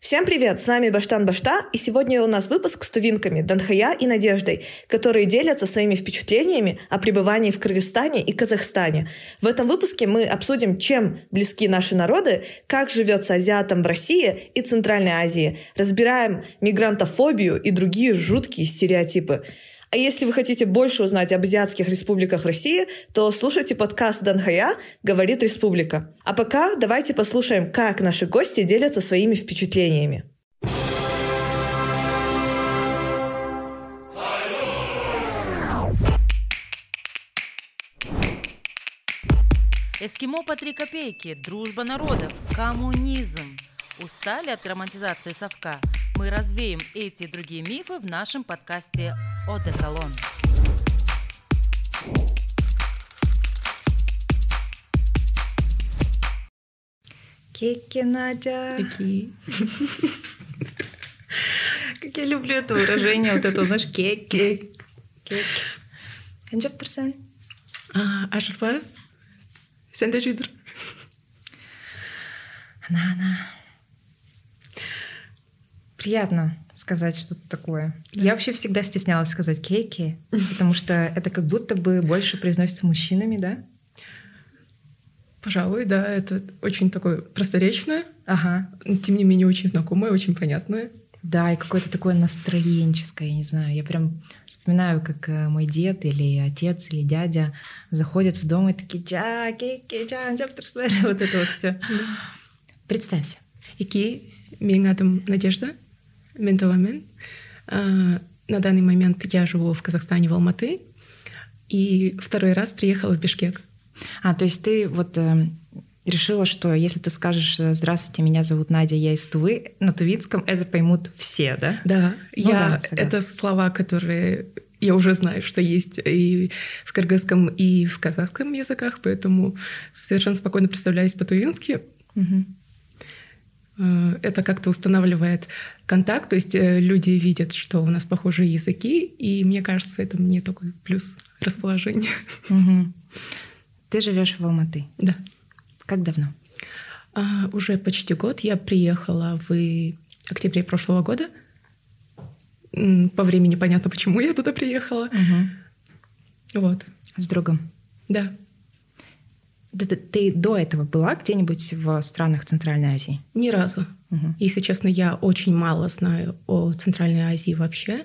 Всем привет, с вами Баштан Башта, и сегодня у нас выпуск с тувинками Данхая и Надеждой, которые делятся своими впечатлениями о пребывании в Кыргызстане и Казахстане. В этом выпуске мы обсудим, чем близки наши народы, как живется азиатам в России и Центральной Азии, разбираем мигрантофобию и другие жуткие стереотипы. А если вы хотите больше узнать об азиатских республиках России, то слушайте подкаст Данхая «Говорит республика». А пока давайте послушаем, как наши гости делятся своими впечатлениями. Эскимо по три копейки, дружба народов, коммунизм. Устали от романтизации совка? Мы развеем эти и другие мифы в нашем подкасте «Одеколон». Кеки, Надя. Такие. Как я люблю это выражение, вот это, знаешь, кеки. Кеки. Канчап тұрсың? А, Ашырбас, сен де. Ана, ана. Приятно сказать что-то такое. Я вообще всегда стеснялась сказать кейки, потому что это как будто бы больше произносится мужчинами, да? Пожалуй, да, это очень такое просторечное, Ага. тем не менее очень знакомое, очень понятное. Да, и какое-то такое настроенческое, я не знаю. Я прям вспоминаю, как э, мой дед или отец или дядя заходят в дом и такие «Ча, кейки, ча, тұрсың?» Вот это вот все. Представься. Ики, менің атым Надежда, мен Таламен. А, На данный момент я живу в Казахстане, в Алматы. И второй раз приехала в Бишкек. А, то есть ты вот э, решила, что если ты скажешь э, «Здравствуйте, меня зовут Надя, я из Тувы», на тувинском это поймут все, да? Да, Ну я, да, согласна. это слова, которые я уже знаю, что есть и в кыргызском, и в казахском языках, поэтому совершенно спокойно представляюсь по-тувински. Мгм. Э, Это как-то устанавливает контакт, то есть э, люди видят, что у нас похожие языки, и мне кажется, это мне такой плюс расположения. Мгм. Ты живешь в Алматы. Да. Как давно? А, уже почти год я приехала в октябре прошлого года. По времени понятно, почему я туда приехала. Вот, С другом. да. Ты, до этого была где-нибудь в странах Центральной Азии? Ни разу. Мгм. Если честно, я очень мало знаю о Центральной Азии вообще.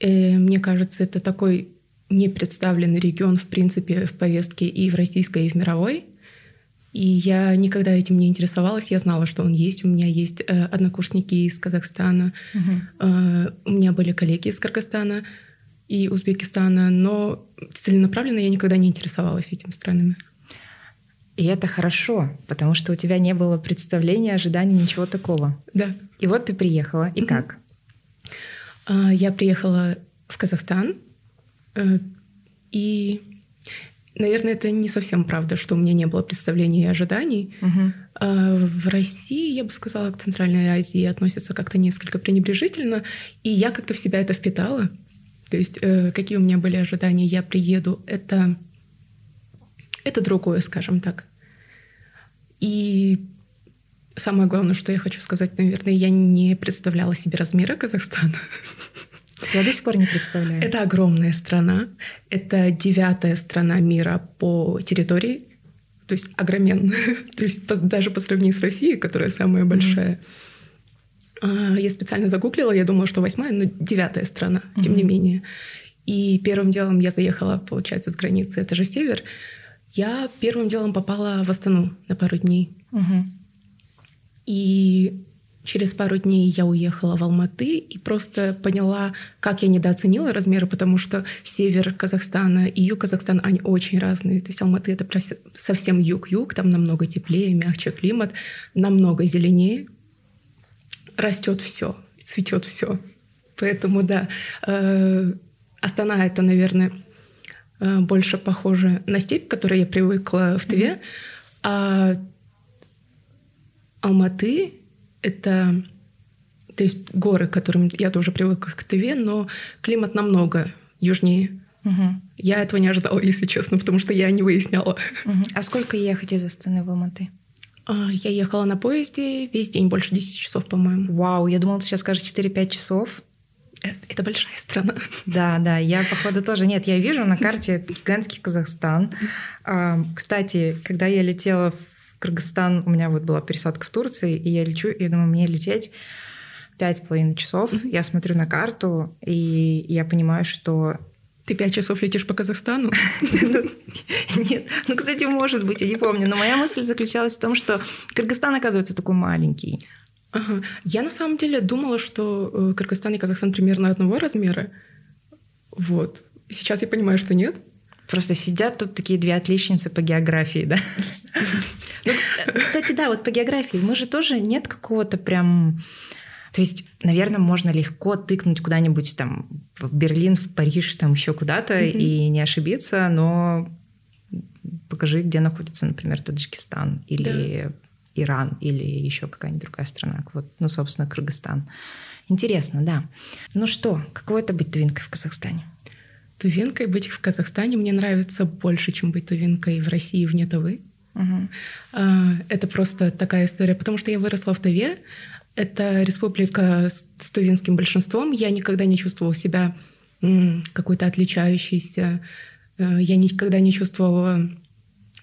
Э, Мне кажется, это такой непредставленный регион, в принципе, в повестке и в российской, и в мировой. И я никогда этим не интересовалась. Я знала, что он есть. У меня есть э, однокурсники из Казахстана. Э, У меня были коллеги из Кыргызстана и Узбекистана. Но целенаправленно я никогда не интересовалась этими странами. И это хорошо, потому что у тебя не было представления, ожиданий, ничего такого. Да. И вот ты приехала. И как? А, Я приехала в Казахстан, э, и, наверное, это не совсем правда, что у меня не было представлений и ожиданий. А В России, я бы сказала, к Центральной Азии относятся как-то несколько пренебрежительно, и я как-то в себя это впитала. То есть э, какие у меня были ожидания, я приеду, это, это другое, скажем так. И самое главное, что я хочу сказать, наверное, я не представляла себе размеры Казахстана. Я до сих пор не представляю. Это огромная страна. Это девятая страна мира по территории. То есть огроменная. То есть даже по сравнению с Россией, которая самая большая. А, Я специально загуглила, я думала, что восьмая, но девятая страна, тем не менее. И первым делом я заехала, получается, с границы, это же север. Я первым делом попала в Астану на пару дней. Мгм. И через пару дней я уехала в Алматы и просто поняла, как я недооценила размеры, потому что север Казахстана и юг Казахстана, они очень разные. То есть Алматы — это совсем юг-юг, там намного теплее, мягче климат, намного зеленее. Растет все, цветет все. Поэтому, да, э, Астана — это, наверное, больше похоже на степь, к которой я привыкла в Тыве, а Алматы — это то есть горы, к которым я тоже привыкла к Тыве, но климат намного южнее. Мгм. Я этого не ожидала, если честно, потому что я не выясняла. Мгм. А сколько ехать из Астаны в Алматы? А, Я ехала на поезде весь день, больше 10 часов, по-моему. Вау, я думала, ты сейчас скажешь 4-5 часов. Это, это большая страна. Да, да, я, походу, тоже... Нет, я вижу на карте гигантский Казахстан. А, Кстати, когда я летела в Кыргызстан, у меня вот была пересадка в Турции, и я лечу, и думаю, мне лететь пять с половиной часов. Я смотрю на карту, и я понимаю, что Ты пять часов летишь по Казахстану? Ну, Нет, ну, кстати, может быть, я не помню. Но моя мысль заключалась в том, что Кыргызстан, оказывается, такой маленький. Ага. Я на самом деле думала, что э, Кыргызстан и Казахстан примерно одного размера. Вот. Сейчас я понимаю, что нет. Просто сидят тут такие две отличницы по географии, да? Ну, кстати, да, вот по географии мы же тоже нет какого-то прям... То есть, наверное, можно легко тыкнуть куда-нибудь там в Берлин, в Париж, там еще куда-то и не ошибиться, но покажи, где находится, например, Таджикистан или Иран или еще какая-нибудь другая страна. Вот, ну, собственно, Кыргызстан. Интересно, да. Ну что, каково это быть тувинкой в Казахстане? Тувинкой быть в Казахстане мне нравится больше, чем быть тувинкой в России вне Тувы. Мгм. А, Это просто такая история, потому что я выросла в Туве. Это республика с тувинским большинством. Я никогда не чувствовала себя какой-то отличающейся. Э, Я никогда не чувствовала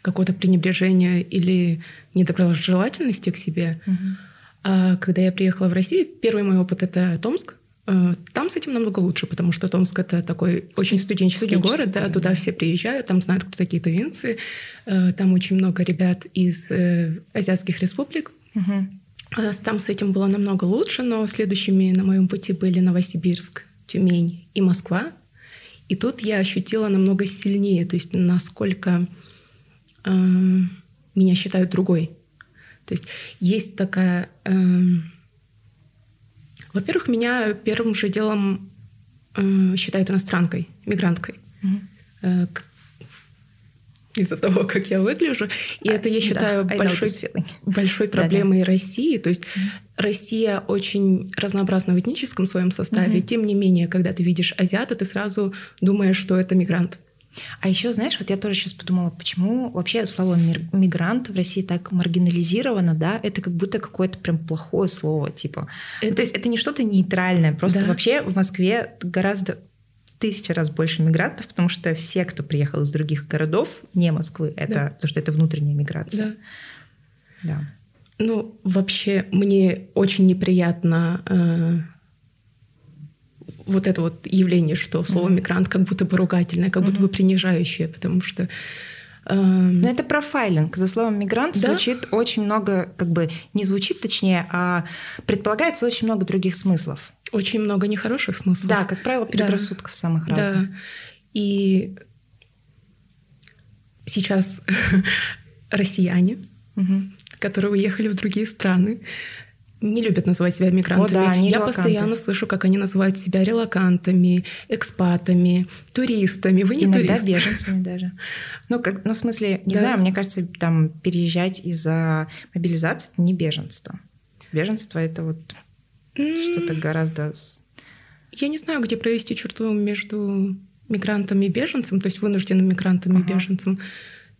какого-то пренебрежения или недоброжелательности к себе. Мгм. А когда я приехала в Россию, первый мой опыт — это Томск. Э, Там с этим намного лучше, потому что Томск — это такой очень студенческий студенческий город, да, город, туда да. все приезжают, там знают, кто такие тувинцы. Э, Там очень много ребят из э, азиатских республик. А Там с этим было намного лучше, но следующими на моем пути были Новосибирск, Тюмень и Москва. И тут я ощутила намного сильнее, то есть насколько э, меня считают другой. То есть есть такая... эм, Во-первых, меня первым же делом э, считают иностранкой, мигранткой. Мгм. Э, Из-за того, как я выгляжу. И это, я Да, считаю, know большой большой проблемой России. То есть Россия очень разнообразна в этническом своем составе. Мгм. Тем не менее, когда ты видишь азиата, ты сразу думаешь, что это мигрант. А еще, знаешь, вот я тоже сейчас подумала, почему вообще слово мигрант в России так маргинализировано, да? Это как будто какое-то прям плохое слово, типа. Ну, Это- то есть это не что-то нейтральное, просто Да. вообще в Москве гораздо в тысячи раз больше мигрантов, потому что все, кто приехал из других городов, не Москвы, это Да. потому что это внутренняя миграция. Да. Да. Ну, вообще, мне очень неприятно э, вот это вот явление, что слово мигрант как будто бы ругательное, как будто бы принижающее, потому что... э, Но это профайлинг. За словом мигрант Да. звучит очень много, как бы не звучит точнее, а предполагается очень много других смыслов. очень много нехороших смыслов. Да, как правило, Да. предрассудков самых Да. разных. И сейчас россияне, Мгм. которые уехали в другие страны, не любят называть себя мигрантами. О, да, они Я релаканты. постоянно слышу, как они называют себя релакантами, экспатами, туристами. Вы не Иногда турист. беженцами даже. Ну, как, ну, в смысле, не Да. знаю, мне кажется, там переезжать из-за мобилизации это не беженство. Беженство это вот М, что-то гораздо. Я не знаю, где провести черту между мигрантом и беженцем, то есть вынужденным мигрантом и Ага. беженцем.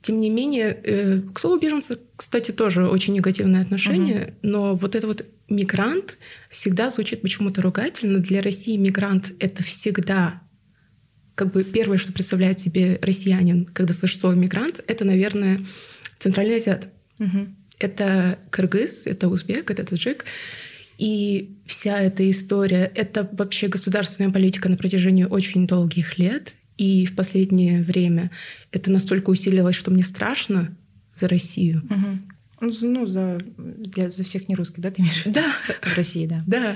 Тем не менее, э, к слову, беженцы, кстати, тоже очень негативное отношение, но вот это вот мигрант всегда звучит почему-то ругательно. Для России мигрант — это всегда как бы первое, что представляет себе россиянин, когда слышит слово мигрант, это, наверное, центральный азиат. Мгм. Это кыргыз, это узбек, это таджик. И вся эта история — это вообще государственная политика на протяжении очень долгих лет. И в последнее время это настолько усилилось, что мне страшно за Россию. Мгм. Ну, за- для, за всех не русских, да, ты имеешь в виду? Да, В России, да. да.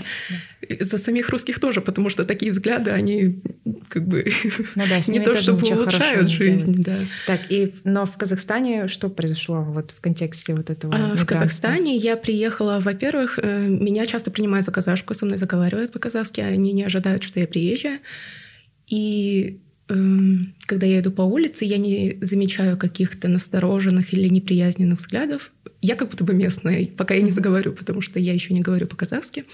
За самих русских тоже, потому что такие взгляды, они как бы Ну да, не то чтобы улучшают жизнь. Да. Так, и, но в Казахстане что произошло вот в контексте вот этого А, В? Казахстане я приехала, во-первых, э, меня часто принимают за казашку, со мной заговаривают по-казахски, они не ожидают, что я приезжая. И когда я иду по улице, я не замечаю каких-то настороженных или неприязненных взглядов. Я как будто бы местная, пока я не заговорю, потому что я еще не говорю по-казахски.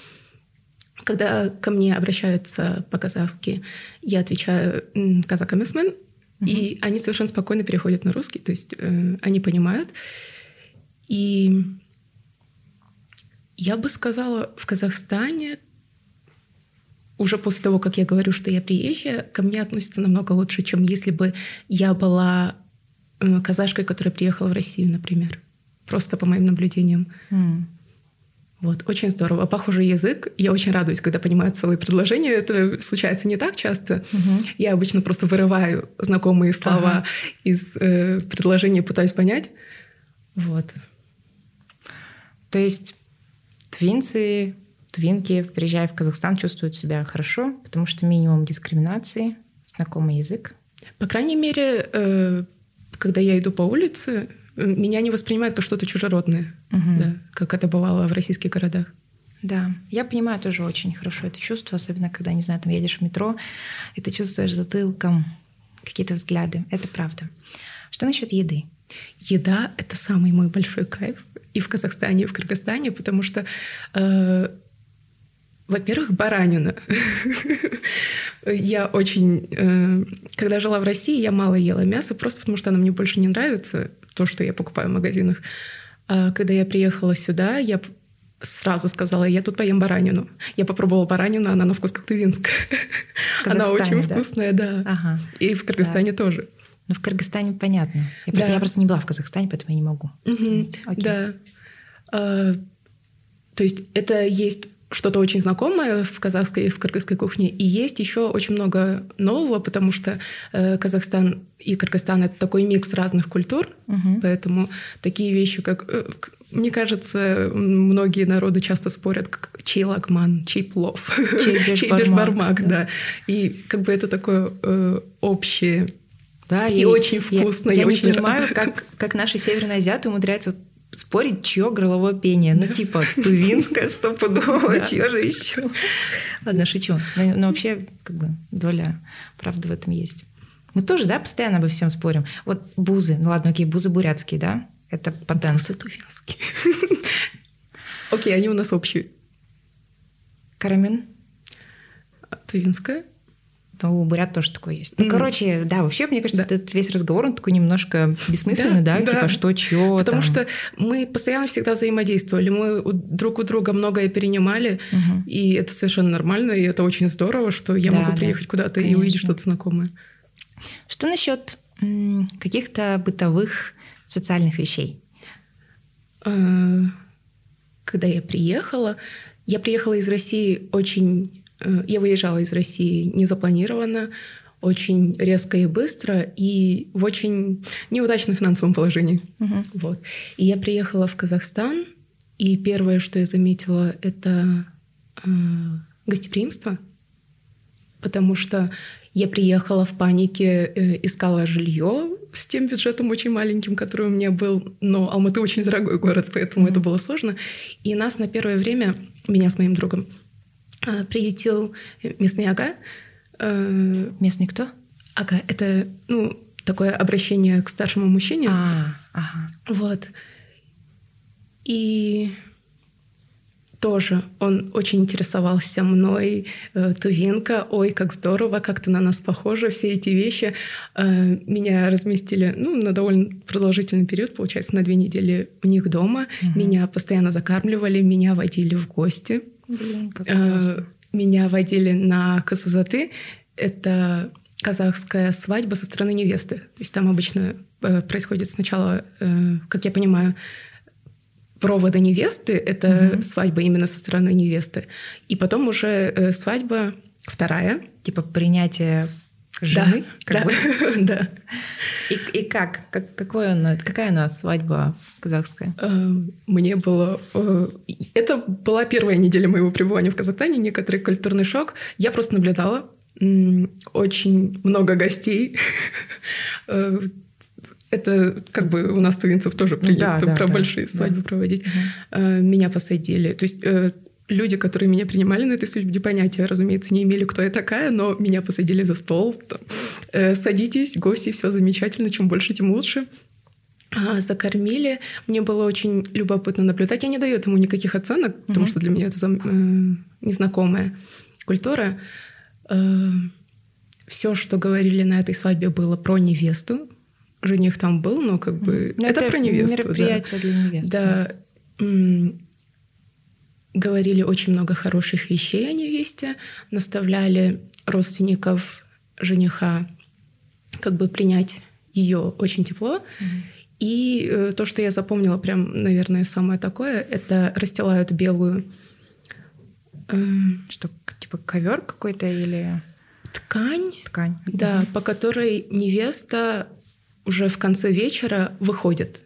Когда ко мне обращаются по-казахски, я отвечаю «М, «казак эмесмен», и они совершенно спокойно переходят на русский, то есть э, они понимают. И я бы сказала, в Казахстане уже после того, как я говорю, что я приезжая, ко мне относятся намного лучше, чем если бы я была э, казашкой, которая приехала в Россию, например. Просто по моим наблюдениям. Mm. Вот, очень здорово. Похожий язык. Я очень радуюсь, когда понимаю целые предложения. Это случается не так часто. Угу. Я обычно просто вырываю знакомые слова ага. из э, предложения, пытаюсь понять. Вот. То есть твинцы, твинки, приезжая в Казахстан, чувствуют себя хорошо, потому что минимум дискриминации, знакомый язык. По крайней мере, э, когда я иду по улице, меня не воспринимают как что-то чужеродное, угу. да, как это бывало в российских городах. Да, я понимаю тоже очень хорошо это чувство, особенно когда, не знаю, там едешь в метро, и ты чувствуешь затылком какие-то взгляды. Это правда. Что насчет еды? Еда — это самый мой большой кайф и в Казахстане, и в Кыргызстане, потому что, э, во-первых, баранина. Я очень... Э, когда жила в России, я мало ела мясо, просто потому что оно мне больше не нравится то, что я покупаю в магазинах. А когда я приехала сюда, я сразу сказала, я тут поем баранину. Я попробовала баранину, она на вкус как тувинская. Она очень да? вкусная, да. Ага. И в Кыргызстане да. тоже. Ну, в Кыргызстане понятно. Я, да. я просто не была в Казахстане, поэтому я не могу. Угу. Да. А, то есть это есть что-то очень знакомое в казахской и в кыргызской кухне. И есть еще очень много нового, потому что э, Казахстан и Кыргызстан — это такой микс разных культур. Угу. Поэтому такие вещи, как... Э, мне кажется, многие народы часто спорят, как чей лагман, чей плов, чей бешбармак, да. И как бы это такое э, общее да, и, и очень вкусно. Я, я, очень не понимаю, как, как наши северные азиаты умудряются спорить, чье горловое пение. Ну, типа, тувинское стопудово, чье же еще. Ладно, шучу. Но вообще, как бы, доля правды в этом есть. Мы тоже, да, постоянно обо всем спорим. Вот бузы, ну ладно, окей, бузы бурятские, да? Это патент. Бузы тувинские. Окей, они у нас общие. Карамин? Тувинская. Ну, у бурят тоже такое есть. Ну, mm. короче, да, вообще, мне кажется, да. этот весь разговор, он такой немножко бессмысленный, да, да? да. типа что, чё. Потому там. что мы постоянно всегда взаимодействовали, мы друг у друга многое перенимали, угу. и это совершенно нормально, и это очень здорово, что я да, могу приехать да, куда-то конечно. и увидеть что-то знакомое. Что насчет каких-то бытовых социальных вещей? А, когда я приехала, я приехала из России очень Э, я выезжала из России незапланированно, очень резко и быстро и в очень неудачном финансовом положении. Угу. Вот. И я приехала в Казахстан, и первое, что я заметила, это э, гостеприимство, потому что я приехала в панике, э, искала жилье с тем бюджетом очень маленьким, который у меня был, но Алматы очень дорогой город, поэтому mm это было сложно. И нас на первое время, меня с моим другом, Э, приютил местный ага. Э, местный кто? Ага, это ну, такое обращение к старшему мужчине. А, ага. Вот. И тоже он очень интересовался мной, э, Тувенко, ой, как здорово, как ты на нас похожа, все эти вещи. Э, меня разместили ну, на довольно продолжительный период, получается, на две недели у них дома. Угу. Меня постоянно закармливали, меня водили в гости. Блин, как э, Меня водили на Касузаты. Это казахская свадьба со стороны невесты. То есть там обычно э, происходит сначала, э, как я понимаю, провода невесты, это угу. свадьба именно со стороны невесты. И потом уже свадьба вторая. Типа принятие жены? Да, как да, бы. да. И, и как? как какой она, какая она свадьба казахская? Э, мне было... Э, это была первая неделя моего пребывания в Казахстане, некоторый культурный шок. Я просто наблюдала. Очень много гостей. Э, это как бы у нас тувинцев тоже принято да, да, про да, большие да. свадьбы проводить. Угу. Меня посадили. То есть люди, которые меня принимали на этой службе, понятия, разумеется, не имели, кто я такая, но меня посадили за стол. Там, э, садитесь, гости, все замечательно, чем больше, тем лучше. А, закормили. Мне было очень любопытно наблюдать. Я не даю этому никаких оценок, mm-hmm. потому что для меня это э, незнакомая культура. Э, все, что говорили на этой свадьбе, было про невесту. жених там был, но как бы Ну, это, про невесту. да. Мероприятие для невесты. Да. Говорили очень много хороших вещей о невесте, наставляли родственников жениха как бы принять ее очень тепло. И э, то, что я запомнила, прям, наверное, самое такое, это расстилают белую эм, Что, типа ковер какой-то или ткань, ткань? да, по которой невеста уже в конце вечера выходит.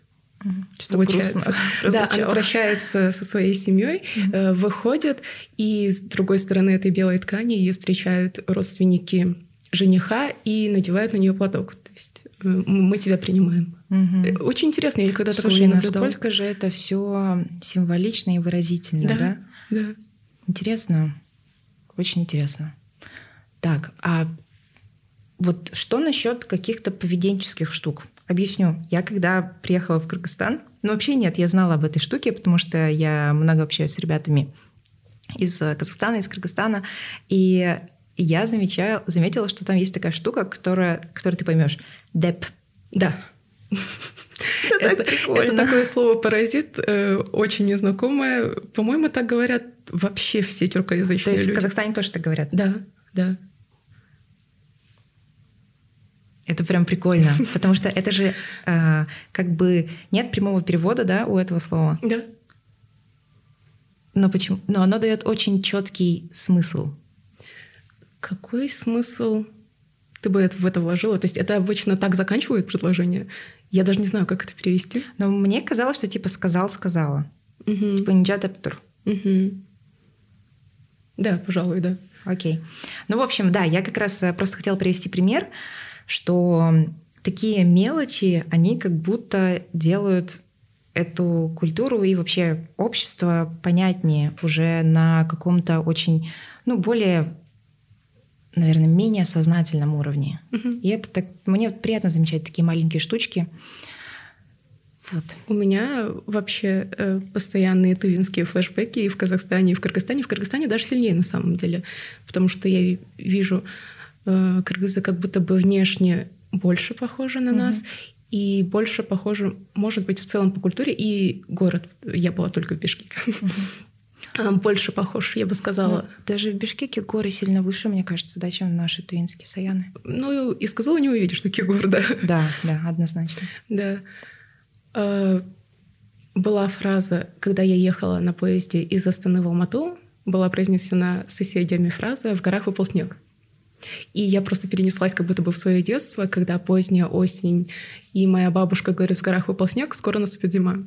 Что получается. грустно Да, она прощается со своей семьей, э, выходит, и с другой стороны этой белой ткани ее встречают родственники жениха и надевают на нее платок. То есть э, мы тебя принимаем. Э, Очень интересно, я никогда такого Слушай, не наблюдала. насколько же это все символично и выразительно, Да. да? Да. Интересно. Очень интересно. Так, а вот что насчет каких-то поведенческих штук? Объясню. Я когда приехала в Кыргызстан, ну вообще нет, я знала об этой штуке, потому что я много общаюсь с ребятами из э, Казахстана, из Кыргызстана, и я замечаю, заметила, что там есть такая штука, которая, которую ты поймешь. Деп. Да. Это это такое слово паразит, э, очень незнакомое. По-моему, так говорят вообще все То тюркоязычные есть в люди. Казахстане тоже так говорят. Да, да. Это прям прикольно, потому что это же э, как бы нет прямого перевода, да, у этого слова, Да. но почему? Но оно дает очень четкий смысл. Какой смысл ты бы в это вложила? То есть это обычно так заканчивают предложение? Я даже не знаю, как это перевести. Но мне казалось, что типа сказал, сказала, Мгм. типа нинджа-тептур. Мгм. Да, пожалуй, да. Окей. Ну, в общем, да, я как раз э, просто хотела привести пример, что такие мелочи, они как будто делают эту культуру и вообще общество понятнее уже на каком-то очень, ну, более, наверное, менее сознательном уровне. Мгм. И это так, мне приятно замечать такие маленькие штучки. Вот. У меня вообще э, постоянные тувинские флешбеки и в Казахстане, и в Кыргызстане. В Кыргызстане даже сильнее на самом деле, потому что я ви- вижу кыргызы как будто бы внешне больше похожи на нас и больше похожи, может быть, в целом по культуре и город. Я была только в Бишкеке. А, Больше похож, я бы сказала. Ну, даже в Бишкеке горы сильно выше, мне кажется, да, чем наши туинские саяны. Ну, и сказала, не увидишь таких гор, да. Да, да, однозначно. Да. Э, Была фраза, когда я ехала на поезде из Астаны в Алмату, была произнесена соседями фраза «в горах выпал снег». И я просто перенеслась как будто бы в свое детство, когда поздняя осень, и моя бабушка говорит «в горах выпал снег, скоро наступит зима».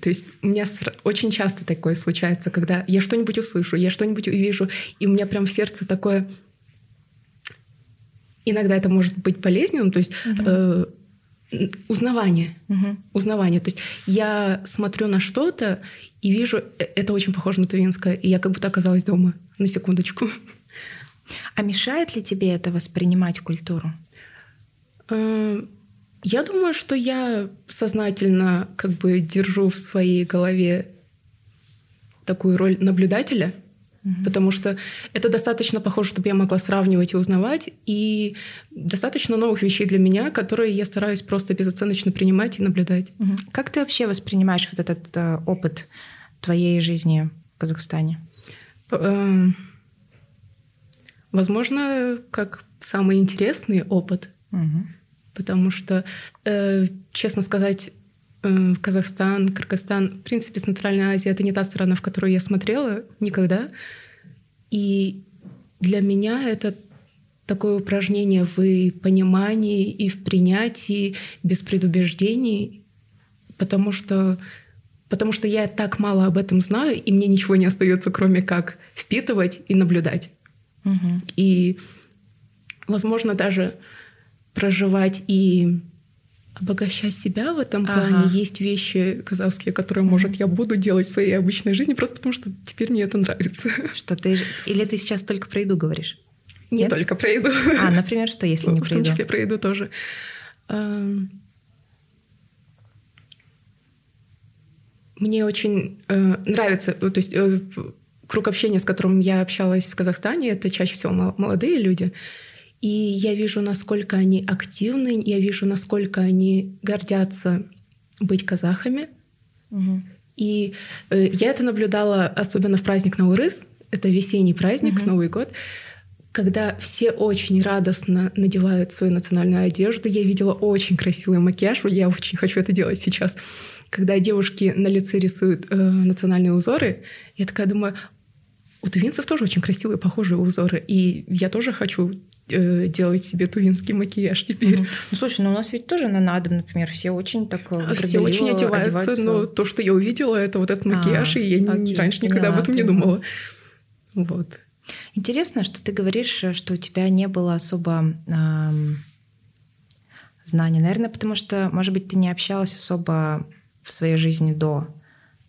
То есть у меня очень часто такое случается, когда я что-нибудь услышу, я что-нибудь увижу, и у меня прям в сердце такое... Иногда это может быть болезненным, то есть э, м, узнавание Мгм. узнавание. То есть я смотрю на что-то и вижу, э, это очень похоже на тувинское, и я как будто оказалась дома на секундочку. А мешает ли тебе это воспринимать культуру? Э, Я думаю, что я сознательно как бы держу в своей голове такую роль наблюдателя, потому что это достаточно похоже, чтобы я могла сравнивать и узнавать, и достаточно новых вещей для меня, которые я стараюсь просто безоценочно принимать и наблюдать. Как ты вообще воспринимаешь вот этот э, опыт твоей жизни в Казахстане? Эм, Возможно, как самый интересный опыт, Мгм. потому что, э, честно сказать, э, Казахстан, Кыргызстан, в принципе, Центральная Азия — это не та страна, в которую я смотрела никогда. И для меня это такое упражнение в понимании и в принятии без предубеждений, потому что потому что я так мало об этом знаю, и мне ничего не остается, кроме как впитывать и наблюдать. И, возможно, даже проживать и обогащать себя в этом Ага. плане. Есть вещи казахские, которые, может, я буду делать в своей обычной жизни, просто потому что теперь мне это нравится. Что ты... Или ты сейчас только про еду говоришь? Не Нет? только про еду. А, например, что если не в про том еду? числе про еду тоже. Эм, Мне очень э, нравится, то есть э, круг общения, с которым я общалась в Казахстане, это чаще всего мол- молодые люди. И я вижу, насколько они активны, я вижу, насколько они гордятся быть казахами. Мгм. И э, я это наблюдала особенно в праздник Наурыз, это весенний праздник, Мгм. Новый год, когда все очень радостно надевают свою национальную одежду. Я видела очень красивый макияж, я очень хочу это делать сейчас. Когда девушки на лице рисуют э, национальные узоры, я такая думаю, у тувинцев тоже очень красивые, похожие узоры. И я тоже хочу э, делать себе тувинский макияж теперь. Мгм. Ну, слушай, ну у нас ведь тоже на надом, например, все очень так э, А Все очень горделиво одеваются, но то, что я увидела, это вот этот макияж, А, и я окей, раньше никогда об этом не думала. Вот. Интересно, что ты говоришь, э, что у тебя не было особо ам, знаний. Наверное, потому что, может быть, ты не общалась особо в своей жизни до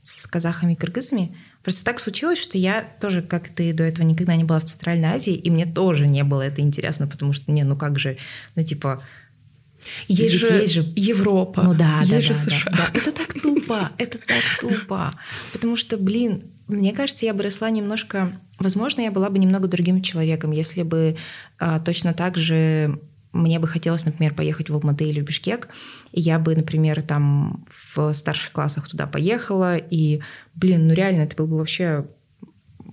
с казахами и кыргызами. Просто так случилось, что я тоже, как ты до этого, никогда не была в Центральной Азии, и мне тоже не было это интересно, потому что, не, ну как же, ну типа, Есть Ведь же, есть же- Европа, Ну да, да, есть же да, да, США. да. Это так тупо, это так тупо. Потому что, блин, мне кажется, я бы росла немножко... Возможно, я была бы немного другим человеком, если бы а, точно так же мне бы хотелось, например, поехать в Алматы или в Бишкек, и я бы, например, там в старших классах туда поехала, и, блин, ну реально, это был бы вообще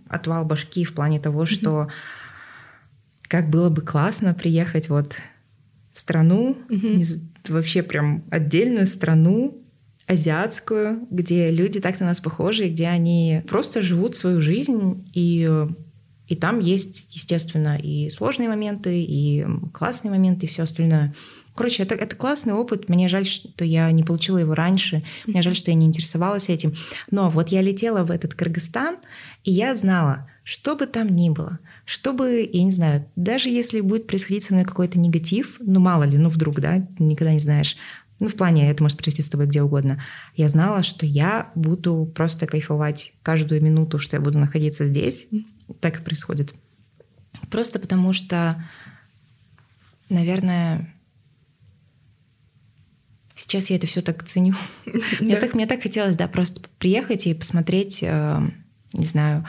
отвал башки в плане того, что как было бы классно приехать вот в страну, вообще прям отдельную страну, азиатскую, где люди так на нас похожи, где они просто живут свою жизнь, и, и там есть, естественно, и сложные моменты, и классные моменты, и все остальное. Короче, это, это классный опыт. Мне жаль, что я не получила его раньше. Мне жаль, что я не интересовалась этим. Но вот я летела в этот Кыргызстан, и я знала, что бы там ни было, что бы, я не знаю, даже если будет происходить со мной какой-то негатив, ну мало ли, ну вдруг, да, никогда не знаешь, ну, в плане, это может произойти с тобой где угодно. Я знала, что я буду просто кайфовать каждую минуту, что я буду находиться здесь. Так и происходит. Просто потому что, наверное, сейчас я это все так ценю. Мне так, мне так хотелось, да, просто приехать и посмотреть, э, не знаю,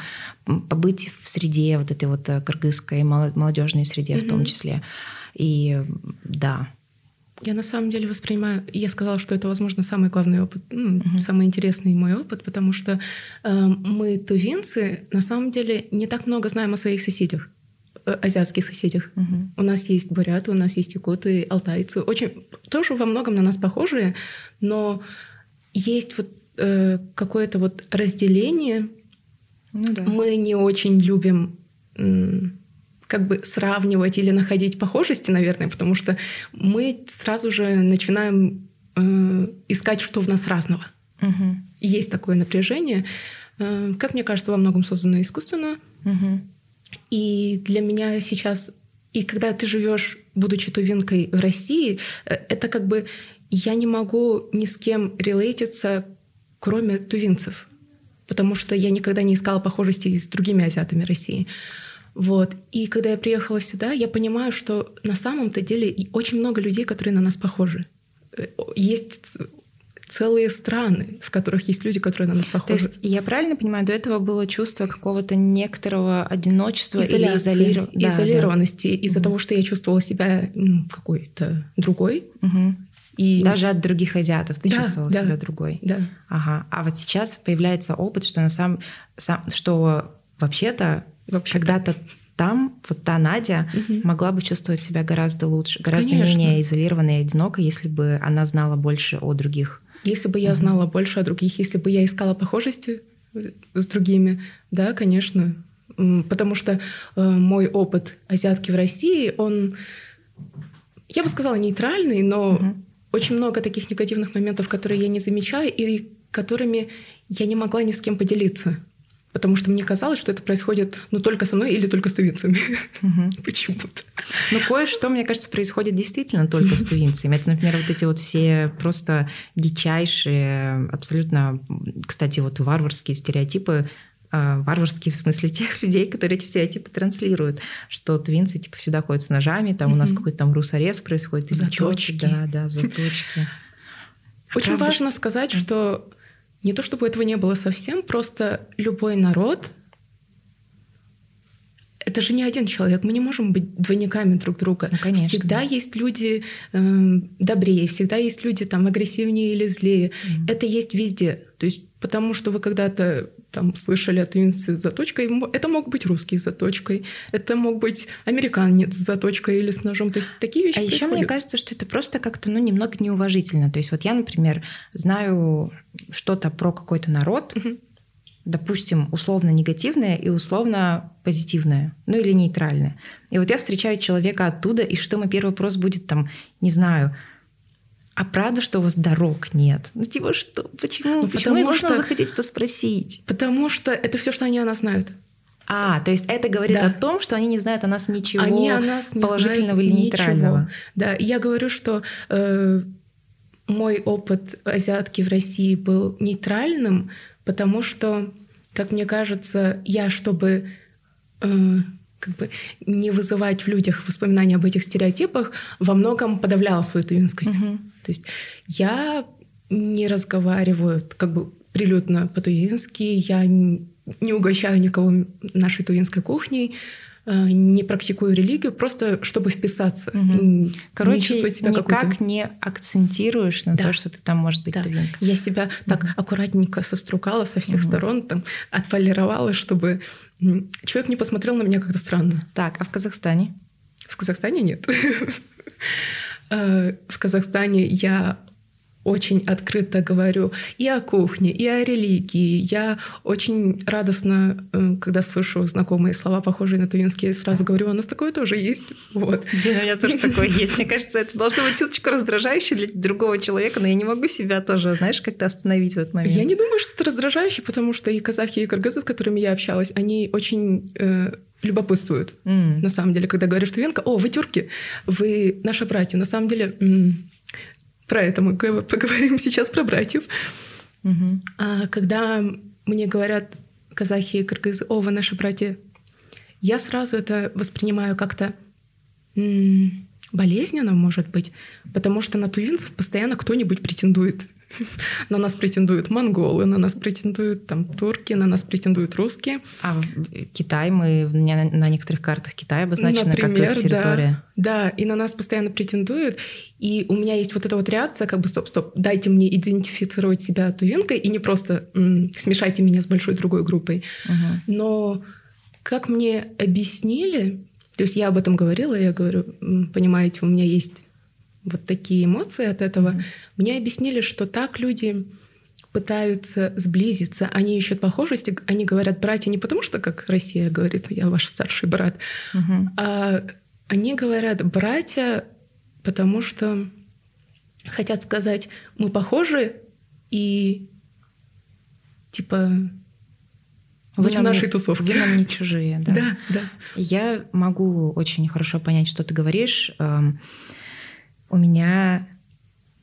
побыть в среде вот этой вот э, кыргызской молодежной среде в том числе. И да, Я на самом деле воспринимаю, я сказала, что это, возможно, самый главный опыт, ну, Мгм. самый интересный мой опыт, потому что э, мы, тувинцы, на самом деле не так много знаем о своих соседях, э, азиатских соседях. Мгм. У нас есть буряты, у нас есть якуты, алтайцы, очень тоже во многом на нас похожие, но есть вот э, какое-то вот разделение. ну да. Мы не очень любим м, как бы сравнивать или находить похожести, наверное, потому что мы сразу же начинаем э, искать, что в нас разного. Мгм. И есть такое напряжение, э, как мне кажется, во многом создано искусственно. Мгм. И для меня сейчас, и когда ты живешь, будучи тувинкой в России, э, это как бы я не могу ни с кем релейтиться, кроме тувинцев, потому что я никогда не искала похожести с другими азиатами России. Вот. И когда я приехала сюда, я понимаю, что на самом-то деле очень много людей, которые на нас похожи. Э, Есть целые страны, в которых есть люди, которые на нас То похожи. есть, я правильно понимаю, до этого было чувство какого-то некоторого одиночества или изоляции, изолиров- Да, да. изолированности из-за Мгм. того, что я чувствовала себя какой-то другой. Мгм. И Даже от других азиатов ты Да, чувствовала да. себя другой. да, Ага. А вот сейчас появляется опыт, что на самом, сам, что вообще-то вообще когда-то там вот та Надя Мгм. могла бы чувствовать себя гораздо лучше, гораздо Конечно. менее изолированной и одинокой, если бы она знала больше о других. Если бы я знала больше о других, если бы я искала похожести с другими, да, конечно. Потому что э, мой опыт азиатки в России, он, я бы сказала, нейтральный, но Мгм. очень много таких негативных моментов, которые я не замечаю и которыми я не могла ни с кем поделиться. Потому что мне казалось, что это происходит ну, только со мной или только с тувинцами. Мгм. Почему-то. Ну, кое-что, мне кажется, происходит действительно только с тувинцами. Это, например, вот эти вот все просто дичайшие, абсолютно, кстати, вот варварские стереотипы, а, варварские в смысле тех людей, которые эти стереотипы транслируют, что твинцы типа всегда ходят с ножами, там у нас какой-то там русарез происходит. Заточки. Да, да, заточки. Очень правда, важно сказать, что не то чтобы этого не было совсем, просто любой народ это же не один человек, мы не можем быть двойниками друг друга. Ну, конечно. Всегда есть люди э, добрее, всегда есть люди там агрессивнее или злее. Mm-hmm. Это есть везде. То есть потому что вы когда-то там слышали от Юнсы с заточкой, это мог быть русский с заточкой, это мог быть американец с заточкой или с ножом, то есть такие вещи А еще мне кажется, что это просто как-то, ну, немного неуважительно. То есть вот я, например, знаю что-то про какой-то народ, угу. допустим, условно негативное и условно позитивное, ну или нейтральное. И вот я встречаю человека оттуда, и что мой первый вопрос будет там, не знаю, а правда, что у вас дорог нет? Ну, типа, что? Почему? Ну, Почему я должна что... захотеть это спросить? Потому что это все, что они о нас знают. А, то есть это говорит да. о том, что они не знают о нас ничего они о нас не положительного или нейтрального. Ничего. Да, я говорю, что э, мой опыт азиатки в России был нейтральным, потому что, как мне кажется, я, чтобы э, как бы не вызывать в людях воспоминания об этих стереотипах, во многом подавляла свою туинскость. Угу. То есть я не разговариваю как бы прилюдно по-туински, я не угощаю никого нашей туинской кухней, не практикую религию, просто чтобы вписаться. Угу. Короче, не чувствовать себя никак не акцентируешь на да. то, что ты там может быть да. тувинка. Я себя угу. так аккуратненько сострукала со всех угу. сторон, там, отполировала, чтобы человек не посмотрел на меня как-то странно. Так, а в Казахстане? В Казахстане нет. Э, в Казахстане я очень открыто говорю и о кухне, и о религии. Я очень радостно, э, когда слышу знакомые слова, похожие на тувинские, сразу говорю, у нас такое тоже есть. Вот. Блин, у меня тоже такое есть. Мне кажется, это должно быть чуточку раздражающе для другого человека, но я не могу себя тоже, знаешь, как-то остановить в этот момент. Я не думаю, что это раздражающе, потому что и казахи, и кыргызы, с которыми я общалась, они очень э, любопытствуют. Mm. На самом деле, когда говоришь тувенка, о, вы тюрки, вы наши братья. На самом деле, про это мы поговорим сейчас про братьев. Mm-hmm. А когда мне говорят казахи и кыргызы, о, вы наши братья, я сразу это воспринимаю как-то болезненно, может быть, потому что на тувинцев постоянно кто-нибудь претендует. На нас претендуют монголы, на нас претендуют там турки, на нас претендуют русские. А Китай, мы на некоторых картах Китая обозначены Например, как их территория. Да, да, и на нас постоянно претендуют. И у меня есть вот эта вот реакция, как бы стоп-стоп, дайте мне идентифицировать себя тувинкой и не просто м, смешайте меня с большой другой группой. Угу. Но как мне объяснили, то есть я об этом говорила, я говорю, понимаете, у меня есть вот такие эмоции от этого. Mm-hmm. Мне объяснили, что так люди пытаются сблизиться, они ищут похожести, они говорят братья не потому, что, как Россия говорит, я ваш старший брат, угу. а они говорят братья, потому что хотят сказать, мы похожи и типа вы в нашей не, тусовке. Вы нам не чужие, да. Да, да. Я могу очень хорошо понять, что ты говоришь. У меня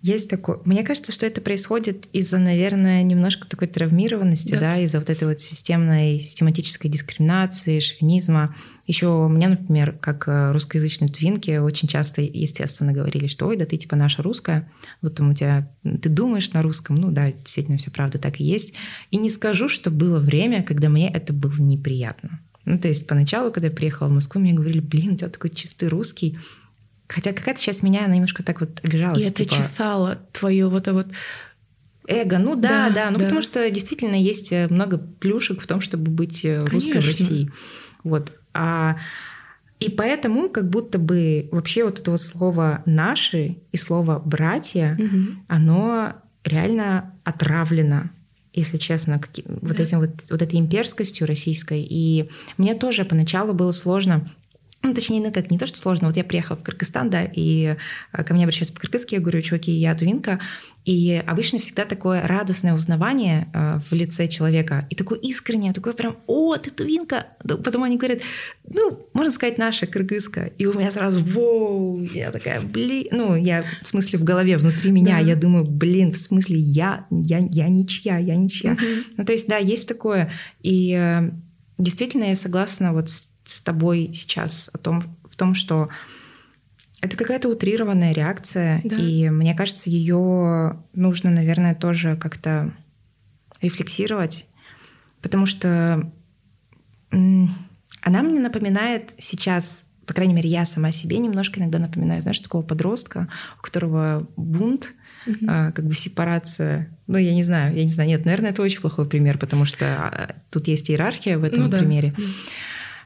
есть такое... Мне кажется, что это происходит из-за, наверное, немножко такой травмированности, да, да из-за вот этой вот системной, систематической дискриминации, шовинизма. Еще у меня, например, как э, русскоязычной твинки, очень часто, естественно, говорили, что ой, да ты типа наша русская, вот там у тебя, ты думаешь на русском, ну да, действительно, все правда так и есть. И не скажу, что было время, когда мне это было неприятно. Ну, то есть поначалу, когда я приехала в Москву, мне говорили, блин, у тебя такой чистый русский, Хотя какая-то часть меня, она немножко так вот обижалась. И это типа... чесало твое вот это вот эго. Ну да, да, да. Ну да. потому что действительно есть э, много плюшек в том, чтобы быть э, Конечно. русской в России. Вот. А, и поэтому как будто бы вообще вот это вот слово «наши» и слово «братья», угу. оно реально отравлено если честно, каким, да. вот этим вот, вот этой имперскостью российской. И мне тоже поначалу было сложно ну, точнее, ну как, не то, что сложно. Вот я приехала в Кыргызстан, да, и э, ко мне обращаются по-кыргызски, я говорю, чуваки, я тувинка. И обычно всегда такое радостное узнавание э, в лице человека. И такое искреннее, такое прям, о, ты тувинка. Потом они говорят, ну, можно сказать, наша кыргызка. И у меня сразу, воу, я такая, блин. Ну, я в смысле в голове, внутри меня, да. я думаю, блин, в смысле, я, я, я ничья, я ничья. Угу. Ну, то есть, да, есть такое. И э, действительно я согласна вот с с тобой сейчас о том, в том, что это какая-то утрированная реакция, да. и мне кажется, ее нужно, наверное, тоже она она мне напоминает сейчас по крайней мере, я сама себе немножко иногда напоминаю, знаешь, такого подростка, у которого бунт, uh а, как бы сепарация. Ну, я не знаю, я не знаю. Нет, наверное, это очень плохой пример, потому что а, тут есть иерархия в этом ну, примере. Да.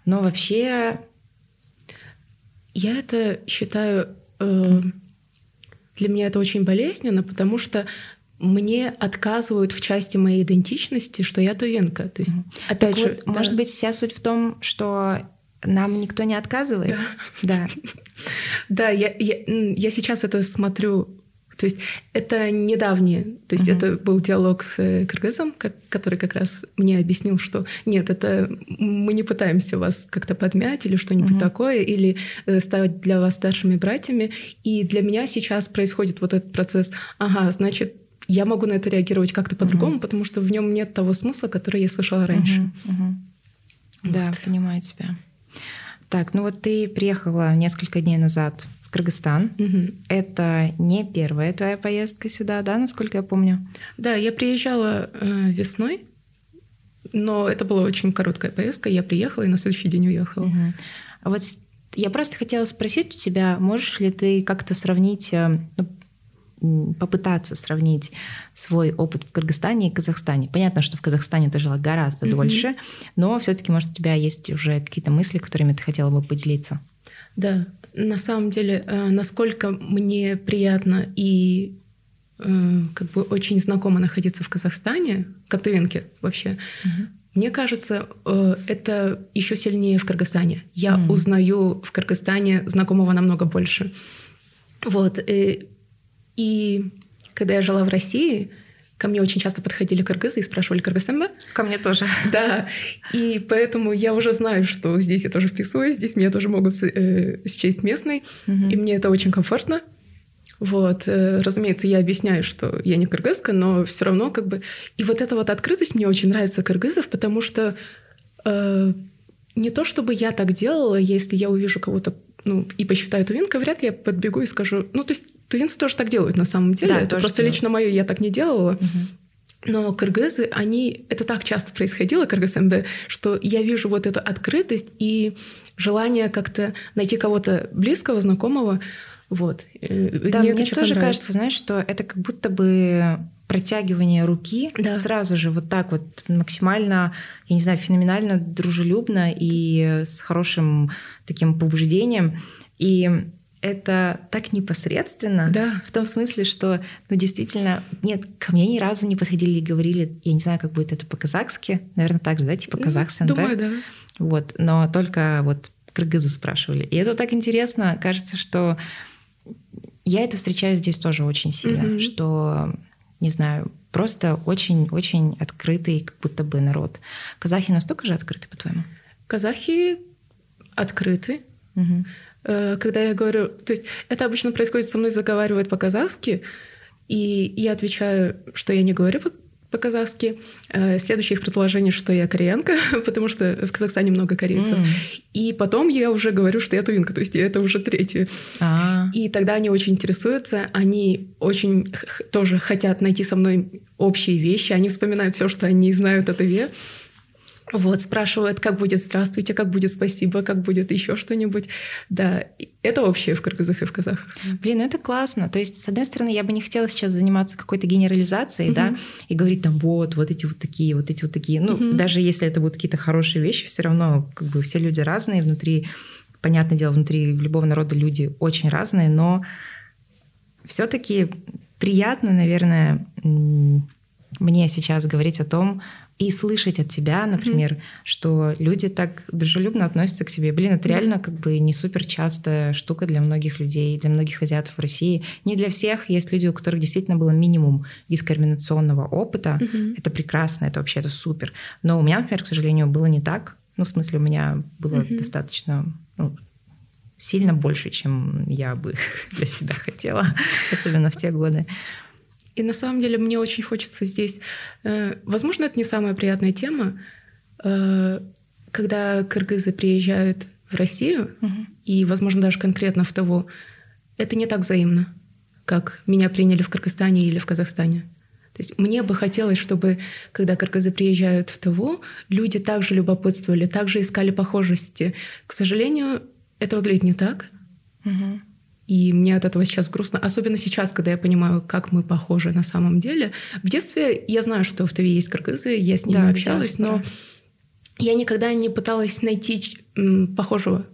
Но вообще... Я это считаю... Э, для меня это очень болезненно, потому что мне отказывают в части моей идентичности, что я тувенка. То есть, mm опять так же, вот, да. может быть, вся суть в том, что нам никто не отказывает. Да. Да, да я, я, я сейчас это смотрю то есть это недавнее, то есть uh-huh. это был диалог с э, кыргызом, как, который как раз мне объяснил, что нет, это мы не пытаемся вас как-то подмять или что-нибудь uh-huh. такое, или э, ставить для вас старшими братьями. И для меня сейчас происходит вот этот процесс. Ага, значит, я могу на это реагировать как-то по-другому, uh-huh. потому что в нем нет того смысла, который я слышала раньше. Uh-huh. Uh-huh. Вот. Да, понимаю тебя. Так, ну вот ты приехала несколько дней назад Кыргызстан. Угу. Это не первая твоя поездка сюда, да, насколько я помню? Да, я приезжала э, весной, но это была очень короткая поездка. Я приехала и на следующий день уехала. Угу. А вот я просто хотела спросить у тебя, можешь ли ты как-то сравнить, э, ну, попытаться сравнить свой опыт в Кыргызстане и Казахстане. Понятно, что в Казахстане ты жила гораздо mm-hmm. дольше, но все-таки, может, у тебя есть уже какие-то мысли, которыми ты хотела бы поделиться? Да, на самом деле, э, насколько мне приятно и э, как бы очень знакомо находиться в Казахстане, как тувенке вообще, mm-hmm. Мне кажется, э, это еще сильнее в Кыргызстане. Я mm. узнаю в Кыргызстане знакомого намного больше. Вот. И и когда я жила в России, ко мне очень часто подходили кыргызы и спрашивали «Кыргызсэмбе?» Ко мне тоже. Да, и поэтому я уже знаю, что здесь я тоже вписываюсь, здесь меня тоже могут э, счесть местной, угу. и мне это очень комфортно. Вот, э, разумеется, я объясняю, что я не кыргызка, но все равно как бы... И вот эта вот открытость мне очень нравится кыргызов, потому что э, не то чтобы я так делала, если я увижу кого-то ну, и посчитаю тувинкой, вряд ли я подбегу и скажу... Ну, то есть тувинцы тоже так делают на самом деле. Да, это просто делаю. лично мое я так не делала. Угу. Но кыргызы, они... Это так часто происходило, кыргыз-МБ, что я вижу вот эту открытость и желание как-то найти кого-то близкого, знакомого. Вот. Э, да, мне, мне тоже кажется, знаешь, что это как будто бы протягивание руки да. сразу же вот так вот максимально, я не знаю, феноменально дружелюбно и с хорошим таким побуждением. И это так непосредственно, да. в том смысле, что, ну, действительно, нет, ко мне ни разу не подходили и говорили, я не знаю, как будет это по-казахски, наверное, так же, да, типа казахстан, Думаю, да? Вот, но только вот кыргызы спрашивали. И это так интересно, кажется, что я это встречаю здесь тоже очень сильно, mm-hmm. что не знаю, просто очень-очень открытый как будто бы народ. Казахи настолько же открыты, по-твоему? Казахи открыты. Угу. Когда я говорю... То есть это обычно происходит со мной, заговаривают по-казахски, и я отвечаю, что я не говорю по-казахски. Э, следующее их предположение, что я кореянка, потому что в Казахстане много корейцев. Mm. И потом я уже говорю, что я тувинка, то есть это уже третье. А. И тогда они очень интересуются, они очень тоже хотят найти со мной общие вещи, они вспоминают все, что они знают о ТВ. Вот, спрашивают, как будет «здравствуйте», как будет «спасибо», как будет еще что-нибудь. Да, это общее в кыргызах и в казахах. Блин, это классно. То есть, с одной стороны, я бы не хотела сейчас заниматься какой-то генерализацией, mm-hmm. да, и говорить там вот, вот эти вот такие, вот эти вот такие. Ну, mm-hmm. даже если это будут какие-то хорошие вещи, все равно как бы все люди разные внутри. Понятное дело, внутри любого народа люди очень разные, но все-таки приятно, наверное, мне сейчас говорить о том, и слышать от тебя, например, mm-hmm. что люди так дружелюбно относятся к себе. Блин, это реально как бы не супер частая штука для многих людей, для многих азиатов в России. Не для всех. Есть люди, у которых действительно было минимум дискриминационного опыта. Mm-hmm. Это прекрасно, это вообще это супер. Но у меня, например, к сожалению, было не так. Ну, в смысле, у меня было mm-hmm. достаточно ну, сильно больше, чем я бы для себя хотела, особенно в те годы. И на самом деле мне очень хочется здесь... Э, возможно, это не самая приятная тема, э, когда кыргызы приезжают в Россию, угу. и, возможно, даже конкретно в того, это не так взаимно, как меня приняли в Кыргызстане или в Казахстане. То есть мне бы хотелось, чтобы, когда кыргызы приезжают в ТВ, люди также любопытствовали, также искали похожести. К сожалению, это выглядит не так. Мгм. И мне от этого сейчас грустно. Особенно сейчас, когда я понимаю, как мы похожи на самом деле. В детстве я знаю, что в ТВ есть кыргызы, я с ними Да, общалась, но я никогда не пыталась найти похожего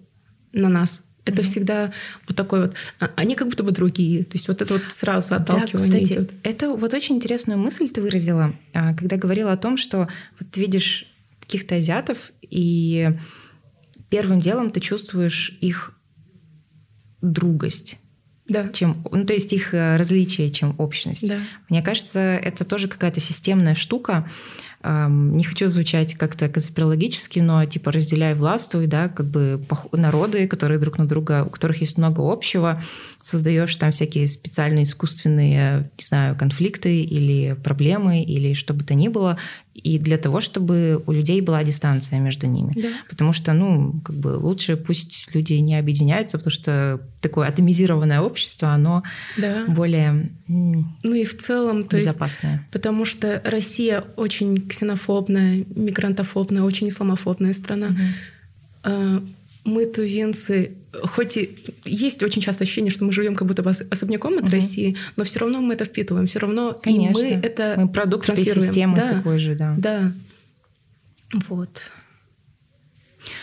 на нас. Это всегда вот такой вот... а, Они как будто бы другие. То есть вот это вот сразу Да, отталкивание кстати, идет. это вот очень интересную мысль ты выразила, а, когда говорила о том, что вот ты видишь каких-то азиатов, и первым делом ты чувствуешь их другость, Да. чем, ну, то есть их э, различие, чем общность. Да. Мне кажется, это тоже какая-то системная штука. Не хочу звучать как-то конспирологически, но типа разделяй властвуй, да, как бы народы, которые друг на друга, у которых есть много общего, создаешь там всякие специальные искусственные, не знаю, конфликты или проблемы или что бы то ни было, и для того, чтобы у людей была дистанция между ними. Да. Потому что, ну, как бы лучше пусть люди не объединяются, потому что такое атомизированное общество, оно Да. более Ну и в целом, то есть безопасное. Потому что Россия очень ксенофобная, мигрантофобная, очень исламофобная страна. Э, Мы, тувинцы, хоть и есть очень часто ощущение, что мы живем как будто бы ос- особняком от Мгм. России, но все равно мы это впитываем, все равно и Конечно. мы это Мы продукт этой системы Да. такой же, да. Да. Вот.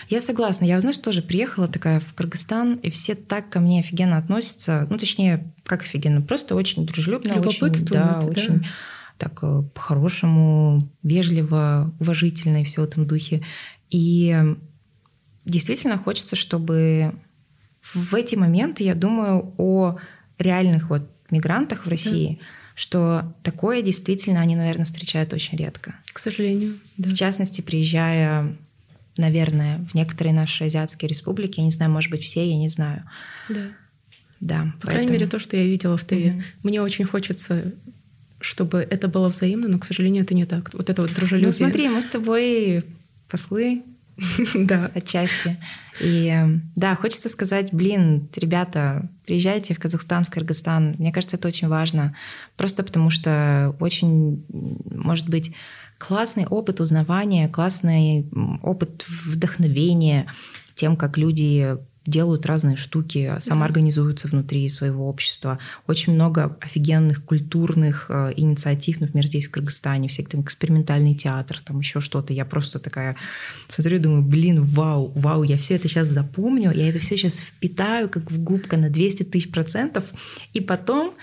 Я согласна. Я, знаешь, тоже приехала такая в Кыргызстан, и все так ко мне офигенно относятся. Ну, точнее, как офигенно? Просто очень дружелюбно, очень, да, да. очень так э, по-хорошему, вежливо, уважительно и все в этом духе. И действительно хочется, чтобы в эти моменты я думаю о реальных вот мигрантах в России, что такое действительно они, наверное, встречают очень редко. К сожалению, да. В частности, приезжая, наверное, в некоторые наши азиатские республики, я не знаю, может быть, все, я не знаю. Да. Да, По крайней мере, то, что я видела в ТВ. Мгм. Мне очень хочется, чтобы это было взаимно, но, к сожалению, это не так. Вот это вот дружелюбие. Ну смотри, мы с тобой послы да. отчасти. И э, да, хочется сказать, блин, ребята, приезжайте в Казахстан, в Кыргызстан. Мне кажется, это очень важно. Просто потому что очень, может быть, классный опыт узнавания, классный опыт вдохновения тем, как люди делают разные штуки, самоорганизуются внутри своего общества. Очень много офигенных культурных э, инициатив, например, здесь в Кыргызстане, всякий там экспериментальный театр, там еще что-то. Я просто такая смотрю и думаю, блин, вау, вау, я все это сейчас запомню, я это все сейчас впитаю как в губка на 200 тысяч процентов, и потом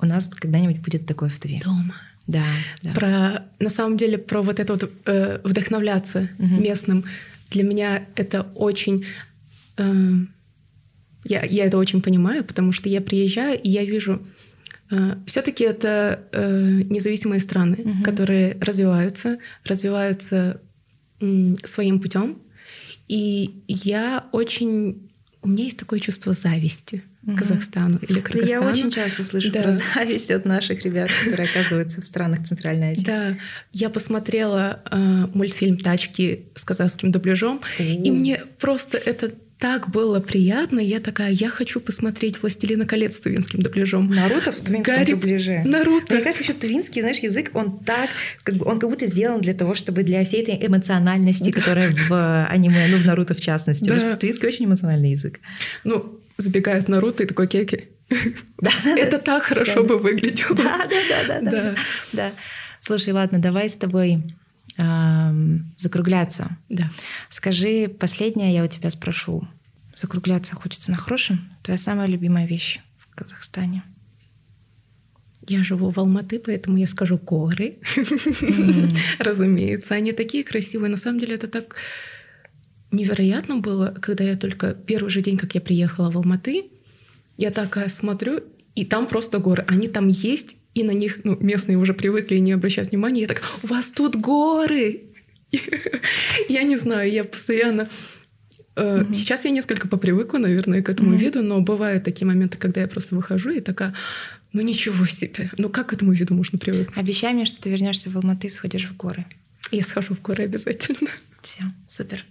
у нас когда-нибудь будет такое в ТВ. Дома. Да, да. Про, на самом деле, про вот это вот э, вдохновляться Мгм. местным. Для меня это очень... э, я, я это очень понимаю, потому что я приезжаю, и я вижу... все-таки это э, независимые страны, Мгм. которые развиваются, развиваются своим путем. И я очень... У меня есть такое чувство зависти Мгм. Казахстану или Ну, Я Кыргызстану. очень часто слышу Да. про зависть от наших ребят, которые оказываются в странах Центральной Азии. Да, я посмотрела э, мультфильм «Тачки» с казахским дубляжом, и мне просто это так было приятно. Я такая, я хочу посмотреть «Властелина колец» с тувинским дубляжом. Наруто в тувинском Гарри- дубляже. Наруто. Мне кажется, еще тувинский, знаешь, язык, он так, как бы, он как будто сделан для того, чтобы для всей этой эмоциональности, которая в э, аниме, ну, в Наруто в частности. Да. Потому что тувинский очень эмоциональный язык. Ну, забегает Наруто и такой кеки. Это так хорошо бы выглядело. да, да, Да. да. Слушай, ладно, давай с тобой закругляться. Да. Скажи, последнее я у тебя спрошу. Закругляться хочется на хорошем? Твоя самая любимая вещь в Казахстане? Я живу в Алматы, поэтому я скажу горы. Разумеется, они такие красивые. На самом деле это так невероятно было, когда я только первый же день, как я приехала в Алматы, я такая смотрю, и там просто горы. Они там есть, и на них ну, местные уже привыкли и не обращают внимания. Я так, у вас тут горы! Я не знаю, я постоянно... э, Сейчас я несколько попривыкла, наверное, к этому виду, но бывают такие моменты, когда я просто выхожу и такая, ну ничего себе, ну как к этому виду можно привыкнуть? Обещай мне, что ты вернешься в Алматы и сходишь в горы. Я схожу в горы обязательно. Все, супер.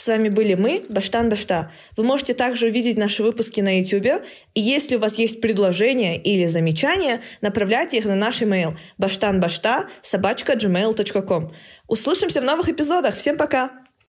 С вами были мы, Баштан Башта. Вы можете также увидеть наши выпуски на YouTube, и если у вас есть предложения или замечания, направляйте их на наш email баштанбашта собачка gmail.com. Услышимся в новых эпизодах. Всем пока!